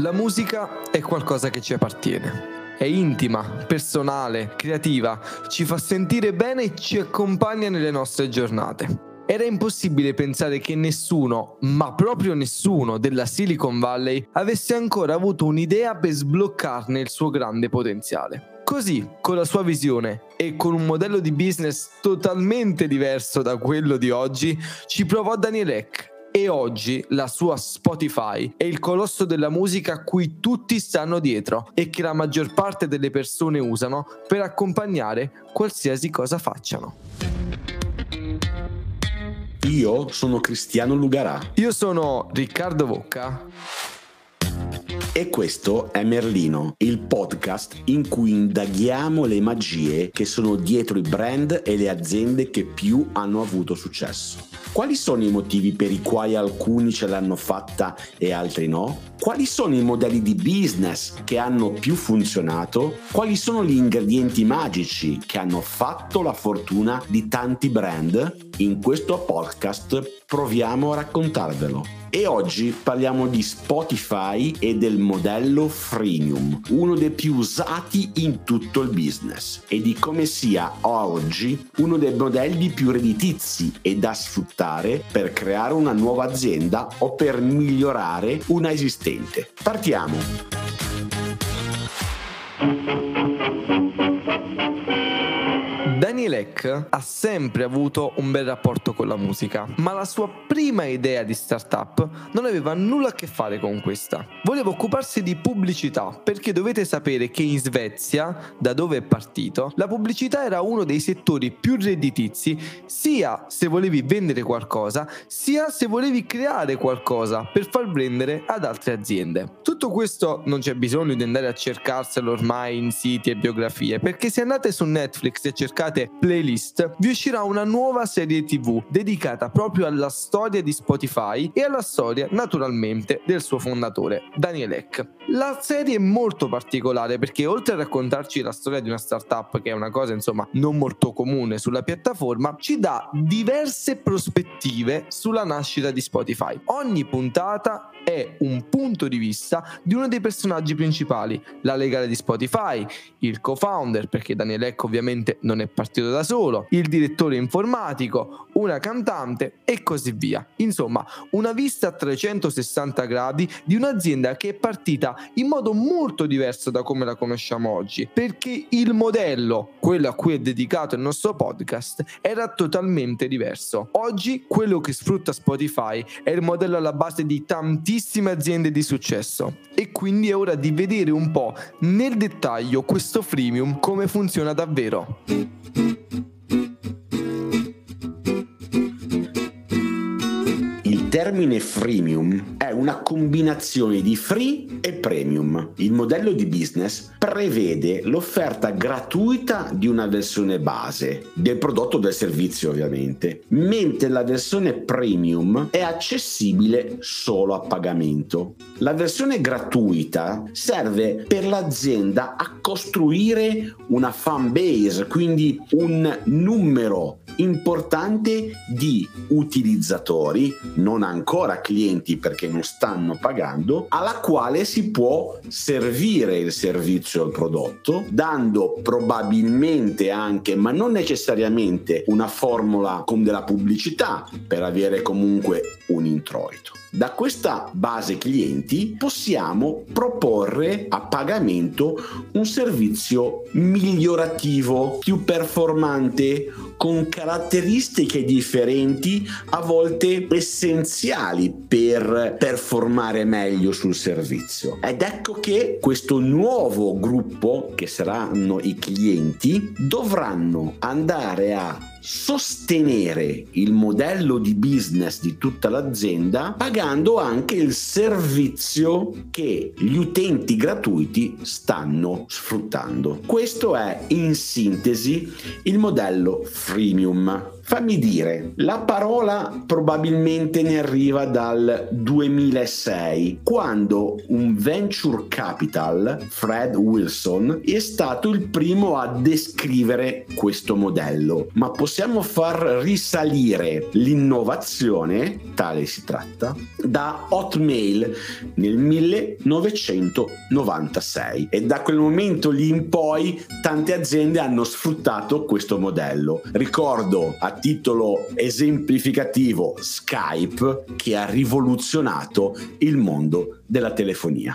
La musica è qualcosa che ci appartiene. È intima, personale, creativa, ci fa sentire bene e ci accompagna nelle nostre giornate. Era impossibile pensare che nessuno, ma proprio nessuno della Silicon Valley avesse ancora avuto un'idea per sbloccarne il suo grande potenziale. Così, con la sua visione e con un modello di business totalmente diverso da quello di oggi, ci provò Daniel Eck e oggi la sua Spotify è il colosso della musica a cui tutti stanno dietro e che la maggior parte delle persone usano per accompagnare qualsiasi cosa facciano. Io sono Cristiano Lugarà. Io sono Riccardo Vocca. E questo è Merlino, il podcast in cui indaghiamo le magie che sono dietro i brand e le aziende che più hanno avuto successo. Quali sono i motivi per i quali alcuni ce l'hanno fatta e altri no? Quali sono i modelli di business che hanno più funzionato? Quali sono gli ingredienti magici che hanno fatto la fortuna di tanti brand? In questo podcast proviamo a raccontarvelo. E oggi parliamo di Spotify e del modello freemium, uno dei più usati in tutto il business, e di come sia oggi uno dei modelli più redditizi e da sfruttare per creare una nuova azienda o per migliorare una esistente. Partiamo! Eck ha sempre avuto un bel rapporto con la musica, ma la sua prima idea di startup non aveva nulla a che fare con questa. Voleva occuparsi di pubblicità, perché dovete sapere che in Svezia, da dove è partito, la pubblicità era uno dei settori più redditizi, sia se volevi vendere qualcosa, sia se volevi creare qualcosa per far vendere ad altre aziende. Tutto questo non c'è bisogno di andare a cercarselo ormai in siti e biografie, perché se andate su Netflix e cercate cercate playlist, vi uscirà una nuova serie TV dedicata proprio alla storia di Spotify e alla storia naturalmente del suo fondatore, Daniel Eck. La serie è molto particolare perché oltre a raccontarci la storia di una startup, che è una cosa insomma non molto comune sulla piattaforma, ci dà diverse prospettive sulla nascita di Spotify. Ogni puntata è un punto di vista di uno dei personaggi principali, la legale di Spotify, il co-founder, perché Daniel Eck ovviamente non è partito da solo, il direttore informatico, una cantante e così via. Insomma, una vista a 360 gradi di un'azienda che è partita in modo molto diverso da come la conosciamo oggi, perché il modello, quello a cui è dedicato il nostro podcast, era totalmente diverso. Oggi quello che sfrutta Spotify è il modello alla base di tantissime aziende di successo e quindi è ora di vedere un po' nel dettaglio questo freemium come funziona davvero. Termine freemium è una combinazione di free e premium. Il modello di business prevede l'offerta gratuita di una versione base del prodotto o del servizio ovviamente, mentre la versione premium è accessibile solo a pagamento. La versione gratuita serve per l'azienda a costruire una fan base, quindi un numero importante di utilizzatori, non ancora clienti perché non stanno pagando, alla quale si può servire il servizio o il prodotto, dando probabilmente anche, ma non necessariamente, una formula con della pubblicità per avere comunque un introito. Da questa base clienti possiamo proporre a pagamento un servizio migliorativo, più performante, con caratteristiche differenti, a volte essenziali per performare meglio sul servizio. Ed ecco che questo nuovo gruppo, che saranno i clienti, dovranno andare a sostenere il modello di business di tutta l'azienda pagando anche il servizio che gli utenti gratuiti stanno sfruttando. Questo è in sintesi il modello freemium. Fammi dire, la parola probabilmente ne arriva dal 2006, quando un venture capital, Fred Wilson, è stato il primo a descrivere questo modello, ma possiamo far risalire l'innovazione, tale si tratta, da Hotmail nel 1996 e da quel momento lì in poi tante aziende hanno sfruttato questo modello. Ricordo a titolo esemplificativo Skype che ha rivoluzionato il mondo della telefonia.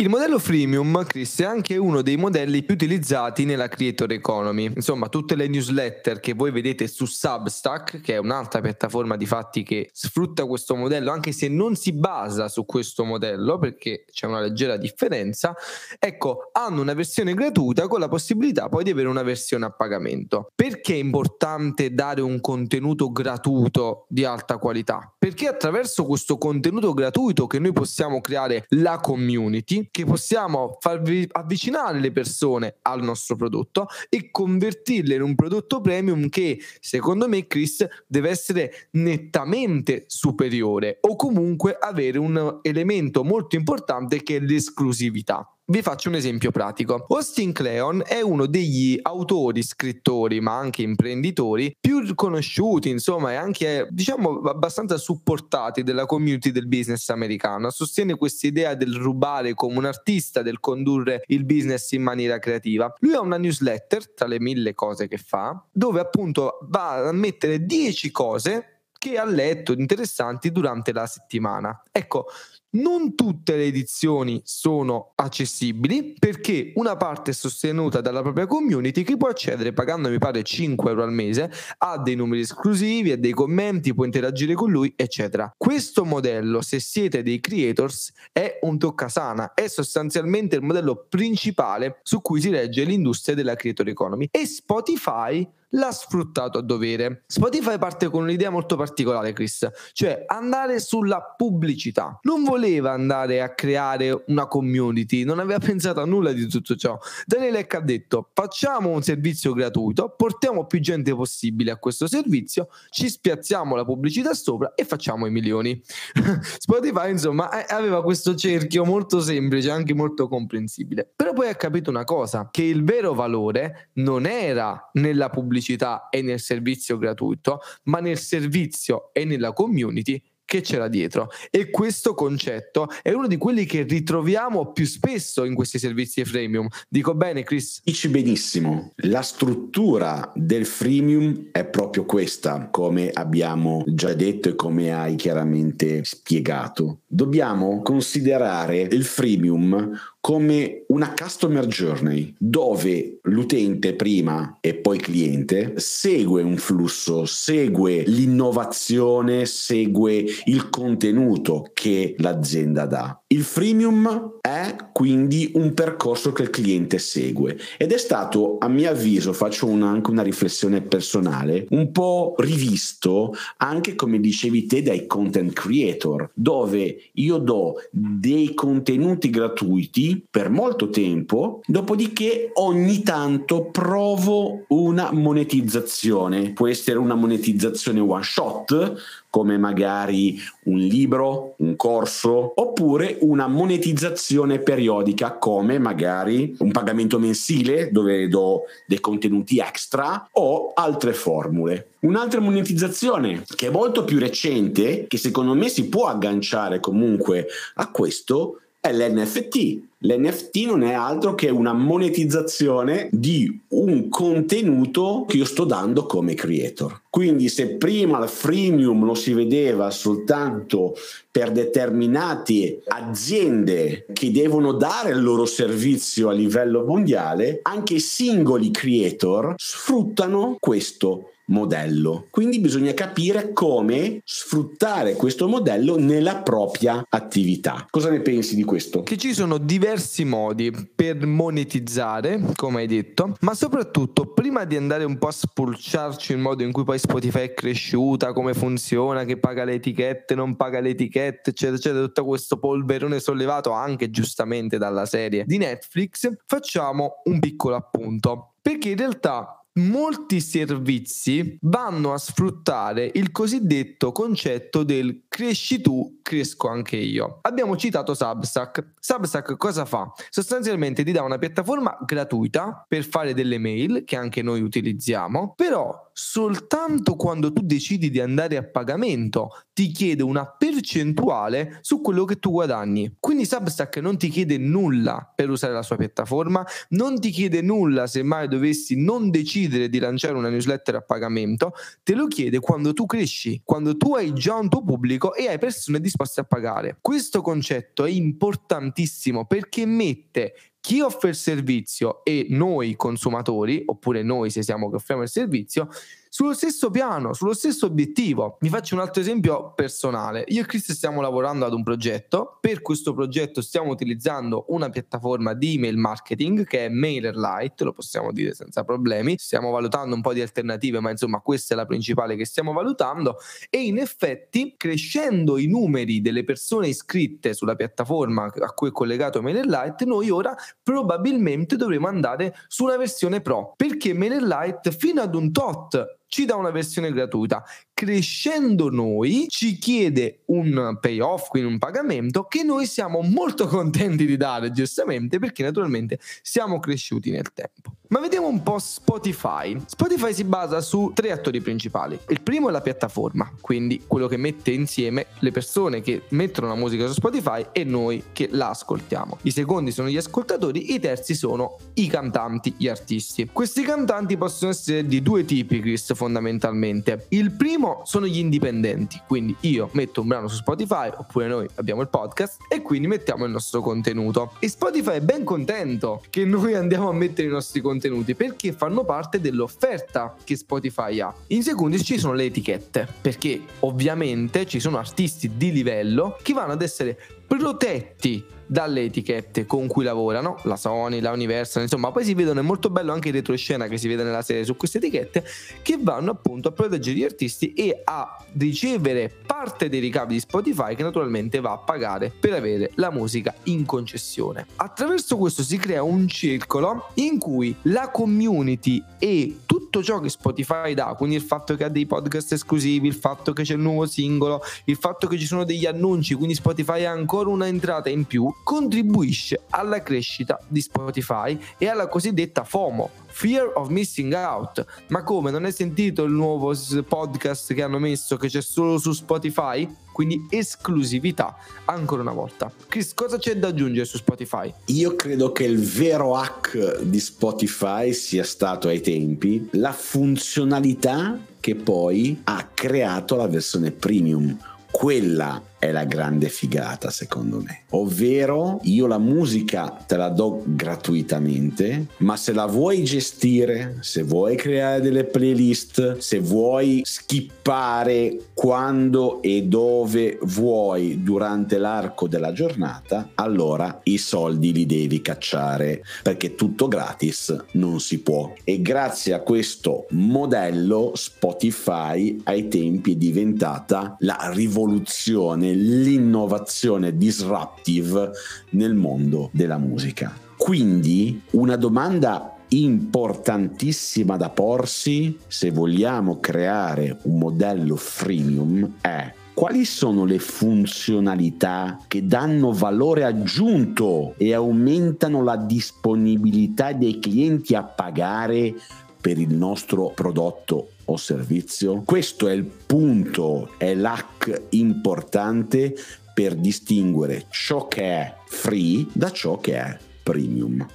Il modello freemium, Chris, è anche uno dei modelli più utilizzati nella creator economy. Insomma, tutte le newsletter che voi vedete su Substack, che è un'altra piattaforma di fatti che sfrutta questo modello, anche se non si basa su questo modello, perché c'è una leggera differenza, ecco, hanno una versione gratuita con la possibilità poi di avere una versione a pagamento. Perché è importante dare un contenuto gratuito di alta qualità? Perché attraverso questo contenuto gratuito che noi possiamo creare la community, che possiamo farvi avvicinare le persone al nostro prodotto e convertirle in un prodotto premium che secondo me Chris deve essere nettamente superiore o comunque avere un elemento molto importante che è l'esclusività. Vi faccio un esempio pratico. Austin Kleon è uno degli autori, scrittori, ma anche imprenditori più conosciuti, insomma, e anche, diciamo, abbastanza supportati della community del business americano. Sostiene questa idea del rubare come un artista, del condurre il business in maniera creativa. Lui ha una newsletter, tra le mille cose che fa, dove appunto va a mettere 10 cose che ha letto interessanti durante la settimana. Ecco, non tutte le edizioni sono accessibili perché una parte è sostenuta dalla propria community che può accedere pagando mi pare 5 euro al mese, ha dei numeri esclusivi, ha dei commenti, può interagire con lui, eccetera. Questo modello, se siete dei creators, è un toccasana, è sostanzialmente il modello principale su cui si regge l'industria della creator economy e Spotify l'ha sfruttato a dovere. Spotify parte con un'idea molto particolare, Chris, cioè andare sulla pubblicità. Non voleva andare a creare una community, non aveva pensato a nulla di tutto ciò. Daniele Eck ha detto facciamo un servizio gratuito, portiamo più gente possibile a questo servizio, ci spiazziamo la pubblicità sopra e facciamo i milioni. Spotify, insomma, aveva questo cerchio molto semplice, anche molto comprensibile. Però poi ha capito una cosa, che il vero valore non era nella pubblicità e nel servizio gratuito, ma nel servizio e nella community che c'era dietro. E questo concetto è uno di quelli che ritroviamo più spesso in questi servizi freemium. Dico bene, Chris? Dici benissimo. La struttura del freemium è proprio questa, come abbiamo già detto e come hai chiaramente spiegato. Dobbiamo considerare il freemium come una customer journey dove l'utente prima e poi cliente segue un flusso, segue l'innovazione, segue il contenuto che l'azienda dà. Il freemium è quindi un percorso che il cliente segue ed è stato, a mio avviso, faccio una, anche una riflessione personale, un po' rivisto anche come dicevi te dai content creator, dove io do dei contenuti gratuiti per molto tempo, dopodiché ogni tanto provo una monetizzazione. Può essere una monetizzazione one shot, come magari un libro, un corso, oppure una monetizzazione periodica come magari un pagamento mensile dove do dei contenuti extra o altre formule. Un'altra monetizzazione che è molto più recente, che secondo me si può agganciare comunque a questo, è l'NFT. L'NFT non è altro che una monetizzazione di un contenuto che io sto dando come creator. Quindi se prima il freemium lo si vedeva soltanto per determinate aziende che devono dare il loro servizio a livello mondiale, anche i singoli creator sfruttano questo modello. Quindi bisogna capire come sfruttare questo modello nella propria attività. Cosa ne pensi di questo? Che ci sono diversi modi per monetizzare, come hai detto, ma soprattutto prima di andare un po' a spulciarci il modo in cui poi Spotify è cresciuta, come funziona, che paga le etichette, non paga le etichette, eccetera, eccetera, tutto questo polverone sollevato anche giustamente dalla serie di Netflix, facciamo un piccolo appunto. Perché in realtà molti servizi vanno a sfruttare il cosiddetto concetto del cresci tu, cresco anche io. Abbiamo citato Substack. Substack cosa fa? Sostanzialmente ti dà una piattaforma gratuita per fare delle mail che anche noi utilizziamo, però soltanto quando tu decidi di andare a pagamento ti chiede una percentuale su quello che tu guadagni. Quindi Substack non ti chiede nulla per usare la sua piattaforma, non ti chiede nulla se mai dovessi non decidere di lanciare una newsletter a pagamento, te lo chiede quando tu cresci, quando tu hai già un tuo pubblico e hai persone disposte a pagare. Questo concetto è importantissimo perché mette chi offre il servizio e noi consumatori, oppure noi se siamo che offriamo il servizio, sullo stesso piano, sullo stesso obiettivo. Vi faccio un altro esempio personale. Io e Chris stiamo lavorando ad un progetto, per questo progetto stiamo utilizzando una piattaforma di email marketing che è MailerLite, lo possiamo dire senza problemi. Stiamo valutando un po' di alternative, ma insomma questa è la principale che stiamo valutando e in effetti crescendo i numeri delle persone iscritte sulla piattaforma a cui è collegato MailerLite, noi ora probabilmente dovremo andare su una versione pro, perché MailerLite fino ad un tot ci dà una versione gratuita. Crescendo noi ci chiede un payoff, quindi un pagamento che noi siamo molto contenti di dare, giustamente, perché naturalmente siamo cresciuti nel tempo. Ma vediamo un po' Spotify. Spotify si basa su tre attori principali. Il primo è la piattaforma, quindi quello che mette insieme le persone che mettono la musica su Spotify e noi che la ascoltiamo. I secondi sono gli ascoltatori, i terzi sono i cantanti, gli artisti. Questi cantanti possono essere di due tipi, Chris, fondamentalmente. Il primo sono gli indipendenti, quindi io metto un brano su Spotify oppure noi abbiamo il podcast e quindi mettiamo il nostro contenuto. E Spotify è ben contento che noi andiamo a mettere i nostri contenuti perché fanno parte dell'offerta che Spotify ha. In secondo ci sono le etichette, perché ovviamente ci sono artisti di livello che vanno ad essere protetti dalle etichette con cui lavorano, la Sony, la Universal, insomma, poi si vedono, è molto bello anche il retroscena che si vede nella serie su queste etichette, che vanno appunto a proteggere gli artisti e a ricevere parte dei ricavi di Spotify che naturalmente va a pagare per avere la musica in concessione. Attraverso questo si crea un circolo in cui la community e tutto ciò che Spotify dà, quindi il fatto che ha dei podcast esclusivi, il fatto che c'è il nuovo singolo, il fatto che ci sono degli annunci, quindi Spotify ha ancora una entrata in più, contribuisce alla crescita di Spotify e alla cosiddetta FOMO, Fear of Missing Out. Ma come? Non hai sentito il nuovo podcast che hanno messo che c'è solo su Spotify? Quindi esclusività, ancora una volta. Chris, cosa c'è da aggiungere su Spotify? Io credo che il vero hack di Spotify sia stato ai tempi la funzionalità che poi ha creato la versione premium. Quella è la grande figata secondo me. Ovvero io la musica te la do gratuitamente, ma se la vuoi gestire, se vuoi creare delle playlist, se vuoi skippare quando e dove vuoi durante l'arco della giornata, allora i soldi li devi cacciare perché tutto gratis non si può. E grazie a questo modello Spotify ai tempi è diventata la rivoluzione l'innovazione disruptive nel mondo della musica. Quindi una domanda importantissima da porsi se vogliamo creare un modello freemium è quali sono le funzionalità che danno valore aggiunto e aumentano la disponibilità dei clienti a pagare per il nostro prodotto o servizio? Questo è il punto, è l'hack importante per distinguere ciò che è free da ciò che è premium.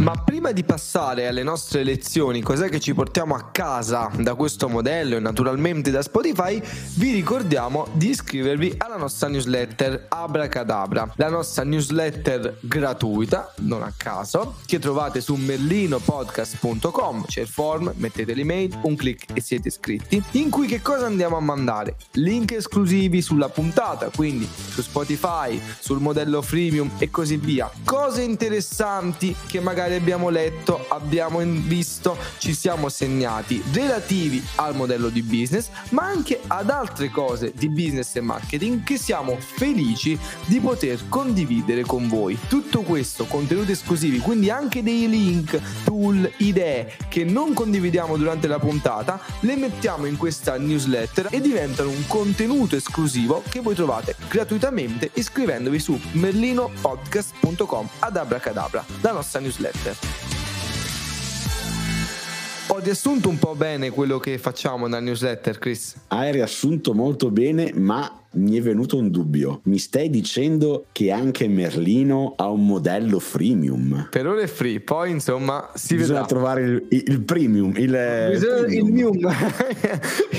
Ma prima di passare alle nostre lezioni, cos'è che ci portiamo a casa da questo modello e naturalmente da Spotify, vi ricordiamo di iscrivervi alla nostra newsletter Abracadabra, la nostra newsletter gratuita, non a caso, che trovate su merlinopodcast.com, c'è il form, mettete l'email, un clic e siete iscritti, in cui che cosa andiamo a mandare? Link esclusivi sulla puntata, quindi su Spotify, sul modello freemium e così via. Cose interessanti che magari abbiamo letto, abbiamo visto, ci siamo segnati relativi al modello di business, ma anche ad altre cose di business e marketing che siamo felici di poter condividere con voi. Tutto questo, contenuti esclusivi, quindi anche dei link, tool, idee che non condividiamo durante la puntata, le mettiamo in questa newsletter e diventano un contenuto esclusivo che voi trovate gratuitamente iscrivendovi su merlinopodcast.com ad abracadabra, la nostra newsletter. Ho riassunto un po' bene quello che facciamo nella newsletter, Chris. Hai riassunto molto bene, ma mi è venuto un dubbio. Mi stai dicendo che anche Merlino ha un modello freemium? Per ora è free, poi insomma si Bisogna vedrà. trovare il, il premium. Il, Bisogna- il mium.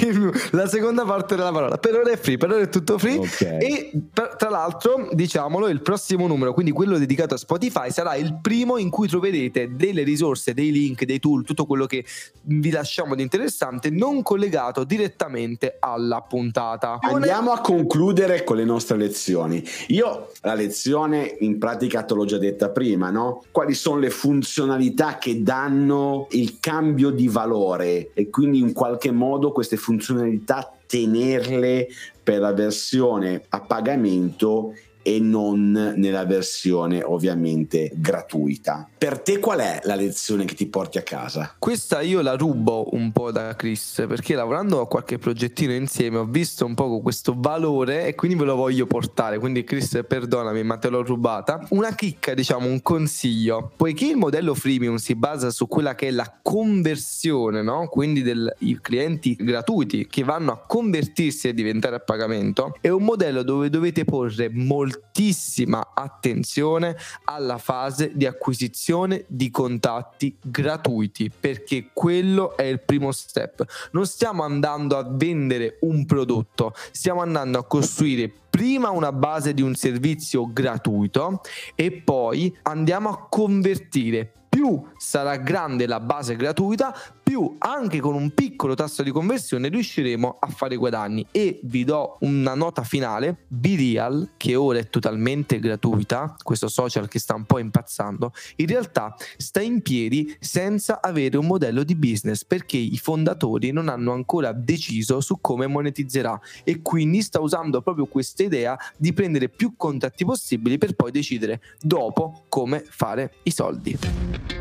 Il la seconda parte della parola. Per ora è free, per ora è tutto free. Ok. E per- tra l'altro, diciamolo, il prossimo numero, quindi quello dedicato a Spotify, sarà il primo in cui troverete delle risorse, dei link, dei tool, tutto quello che vi lasciamo di interessante, non collegato direttamente alla puntata. Andiamo a concludere con le nostre lezioni. Io la lezione in pratica te l'ho già detta prima, no? Quali sono le funzionalità che danno il cambio di valore e quindi in qualche modo queste funzionalità tenerle per la versione a pagamento e non nella versione ovviamente gratuita. Per te qual è la lezione che ti porti a casa? Questa io la rubo un po' da Chris perché lavorando a qualche progettino insieme ho visto un po' questo valore e quindi ve lo voglio portare. Quindi Chris perdonami ma te l'ho rubata. Una chicca diciamo, un consiglio. Poiché il modello freemium si basa su quella che è la conversione, no? quindi dei clienti gratuiti che vanno a convertirsi e diventare a pagamento, è un modello dove dovete porre moltissima attenzione alla fase di acquisizione di contatti gratuiti perché quello è il primo step. Non stiamo andando a vendere un prodotto, stiamo andando a costruire prima una base di un servizio gratuito e poi andiamo a convertire più sarà grande la base gratuita, più anche con un piccolo tasso di conversione riusciremo a fare guadagni. E vi do una nota finale: BeReal, che ora è totalmente gratuita, questo social che sta un po' impazzando, in realtà sta in piedi senza avere un modello di business perché i fondatori non hanno ancora deciso su come monetizzerà e quindi sta usando proprio questa idea di prendere più contatti possibili per poi decidere dopo come fare i soldi.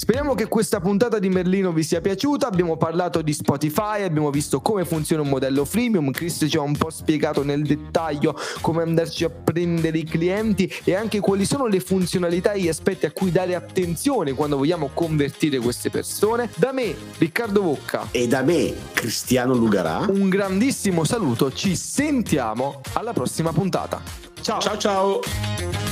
Speriamo che questa puntata di Merlino vi sia piaciuta. Abbiamo parlato di Spotify, abbiamo visto come funziona un modello freemium. Chris ci ha un po' spiegato nel dettaglio come andarci a prendere i clienti e anche quali sono le funzionalità e gli aspetti a cui dare attenzione quando vogliamo convertire queste persone. Da me, Riccardo Vocca. E da me, Cristiano Lugarà. Un grandissimo saluto, ci sentiamo alla prossima puntata. Ciao Ciao ciao!